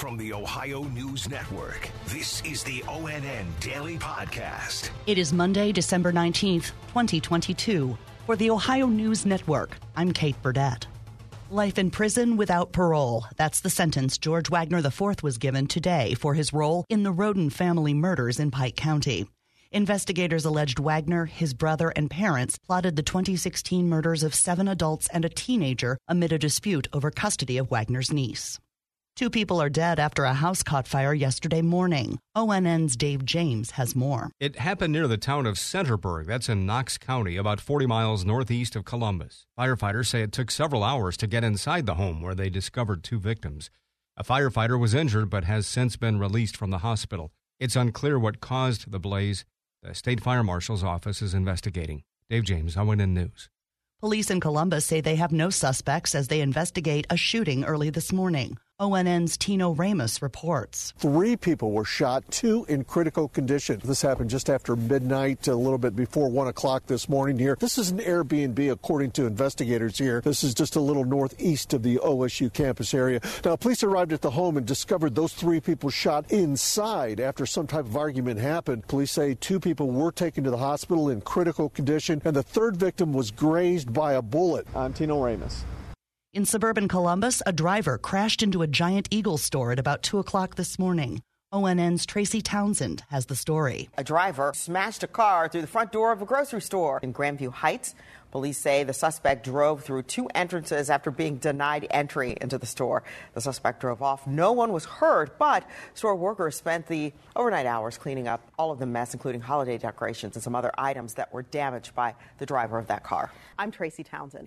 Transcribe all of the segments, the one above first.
From the Ohio News Network, this is the ONN Daily Podcast. It is Monday, December 19th, 2022. For the Ohio News Network, I'm Kate Burdett. Life in prison without parole. That's the sentence George Wagner IV was given today for his role in the Rhoden family murders in Pike County. Investigators alleged Wagner, his brother, and parents plotted the 2016 murders of seven adults and a teenager amid a dispute over custody of Wagner's niece. Two people are dead after a house caught fire yesterday morning. ONN's Dave James has more. It happened near the town of Centerburg. That's in Knox County, about 40 miles northeast of Columbus. Firefighters say it took several hours to get inside the home where they discovered two victims. A firefighter was injured but has since been released from the hospital. It's unclear what caused the blaze. The state fire marshal's office is investigating. Dave James, ONN News. Police in Columbus say they have no suspects as they investigate a shooting early this morning. ONN's Tino Ramos reports. Three people were shot, two in critical condition. This happened just after midnight, a little bit before 1 o'clock this morning here. This is an Airbnb, according to investigators here. This is just a little northeast of the OSU campus area. Now, police arrived at the home and discovered those three people shot inside after some type of argument happened. Police say two people were taken to the hospital in critical condition, and the third victim was grazed by a bullet. I'm Tino Ramos. In suburban Columbus, a driver crashed into a Giant Eagle store at about 2 o'clock this morning. ONN's Tracy Townsend has the story. A driver smashed a car through the front door of a grocery store in Grandview Heights. Police say the suspect drove through two entrances after being denied entry into the store. The suspect drove off. No one was hurt, but store workers spent the overnight hours cleaning up all of the mess, including holiday decorations and some other items that were damaged by the driver of that car. I'm Tracy Townsend.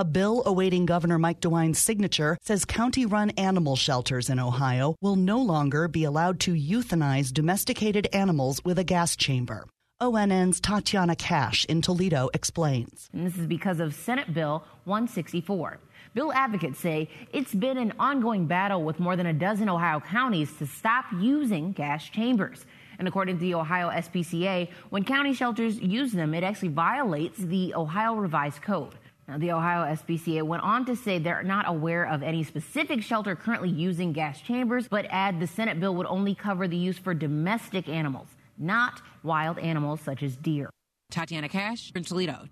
A bill awaiting Governor Mike DeWine's signature says county run animal shelters in Ohio will no longer be allowed to euthanize domesticated animals with a gas chamber. ONN's Tatiana Cash in Toledo explains. And this is because of Senate Bill 164. Bill advocates say it's been an ongoing battle with more than a dozen Ohio counties to stop using gas chambers. And according to the Ohio SPCA, when county shelters use them, it actually violates the Ohio Revised Code. Now, the Ohio SPCA went on to say they're not aware of any specific shelter currently using gas chambers, but add the Senate bill would only cover the use for domestic animals, not wild animals such as deer. Tatiana Cash from Toledo.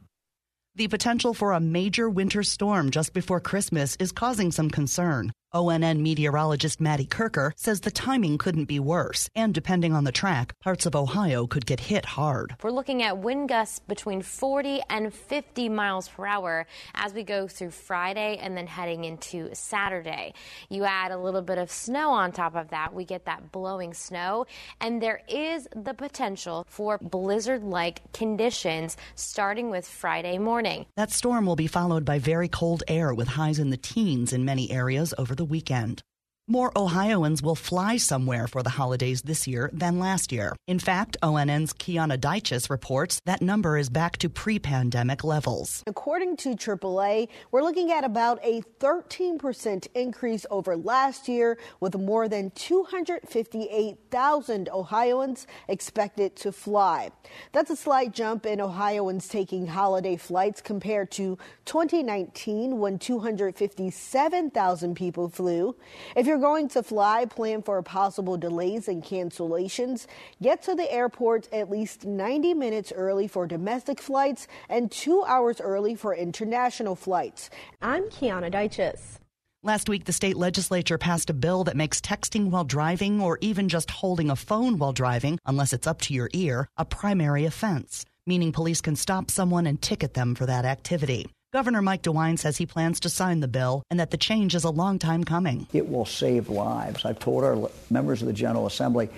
The potential for a major winter storm just before Christmas is causing some concern. ONN meteorologist Maddie Kirker says the timing couldn't be worse, and depending on the track, parts of Ohio could get hit hard. We're looking at wind gusts between 40 and 50 miles per hour as we go through Friday and then heading into Saturday. You add a little bit of snow on top of that, we get that blowing snow, and there is the potential for blizzard like conditions starting with Friday morning. That storm will be followed by very cold air with highs in the teens in many areas over the weekend. More Ohioans will fly somewhere for the holidays this year than last year. In fact, ONN's Kiana Deichis reports that number is back to pre pandemic levels. According to AAA, we're looking at about a 13% increase over last year, with more than 258,000 Ohioans expected to fly. That's a slight jump in Ohioans taking holiday flights compared to 2019, when 257,000 people flew. If you're going to fly, plan for possible delays and cancellations. Get to the airport at least 90 minutes early for domestic flights and two hours early for international flights. I'm Kiana Deichis. Last week, the state legislature passed a bill that makes texting while driving or even just holding a phone while driving, unless it's up to your ear, a primary offense, meaning police can stop someone and ticket them for that activity. Governor Mike DeWine says he plans to sign the bill and that the change is a long time coming. It will save lives. I've told our members of the General Assembly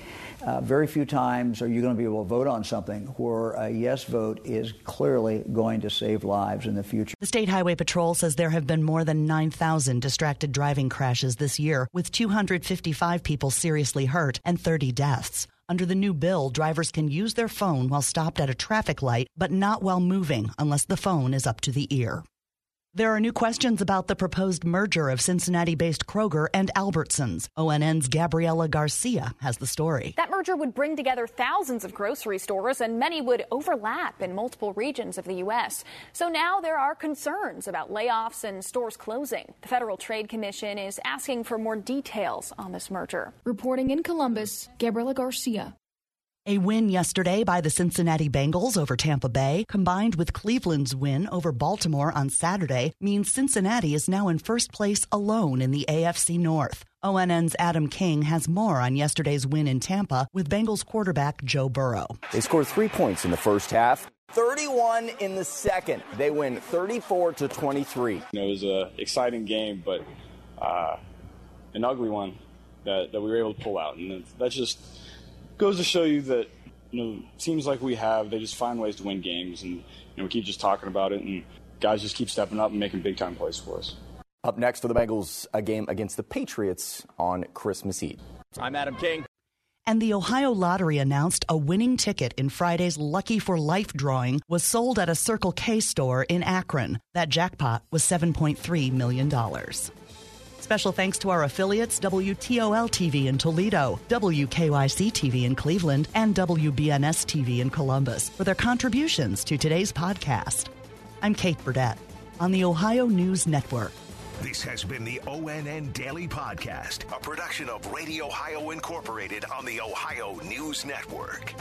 uh, very few times are you going to be able to vote on something where a yes vote is clearly going to save lives in the future. The State Highway Patrol says there have been more than 9,000 distracted driving crashes this year, with 255 people seriously hurt and 30 deaths. Under the new bill, drivers can use their phone while stopped at a traffic light, but not while moving unless the phone is up to the ear. There are new questions about the proposed merger of Cincinnati based Kroger and Albertsons. ONN's Gabriela Garcia has the story. That merger would bring together thousands of grocery stores, and many would overlap in multiple regions of the U.S. So now there are concerns about layoffs and stores closing. The Federal Trade Commission is asking for more details on this merger. Reporting in Columbus, Gabriela Garcia. A win yesterday by the Cincinnati Bengals over Tampa Bay, combined with Cleveland's win over Baltimore on Saturday, means Cincinnati is now in first place alone in the AFC North. ONN's Adam King has more on yesterday's win in Tampa with Bengals quarterback Joe Burrow. They scored three points in the first half. 31 in the second. They win 34 to 23. It was an exciting game, but uh, an ugly one that, that we were able to pull out. And that's just goes to show you that you know teams like we have, they just find ways to win games, and you know, we keep just talking about it, and guys just keep stepping up and making big time plays for us. Up next for the Bengals, a game against the Patriots on Christmas Eve. I'm Adam King. And the Ohio Lottery announced a winning ticket in Friday's Lucky for Life drawing was sold at a Circle K store in Akron. That jackpot was $7.3 million. Special thanks to our affiliates WTOL TV in Toledo, WKYC TV in Cleveland, and WBNS TV in Columbus for their contributions to today's podcast. I'm Kate Burdett on the Ohio News Network. This has been the ONN Daily Podcast, a production of Radio Ohio Incorporated on the Ohio News Network.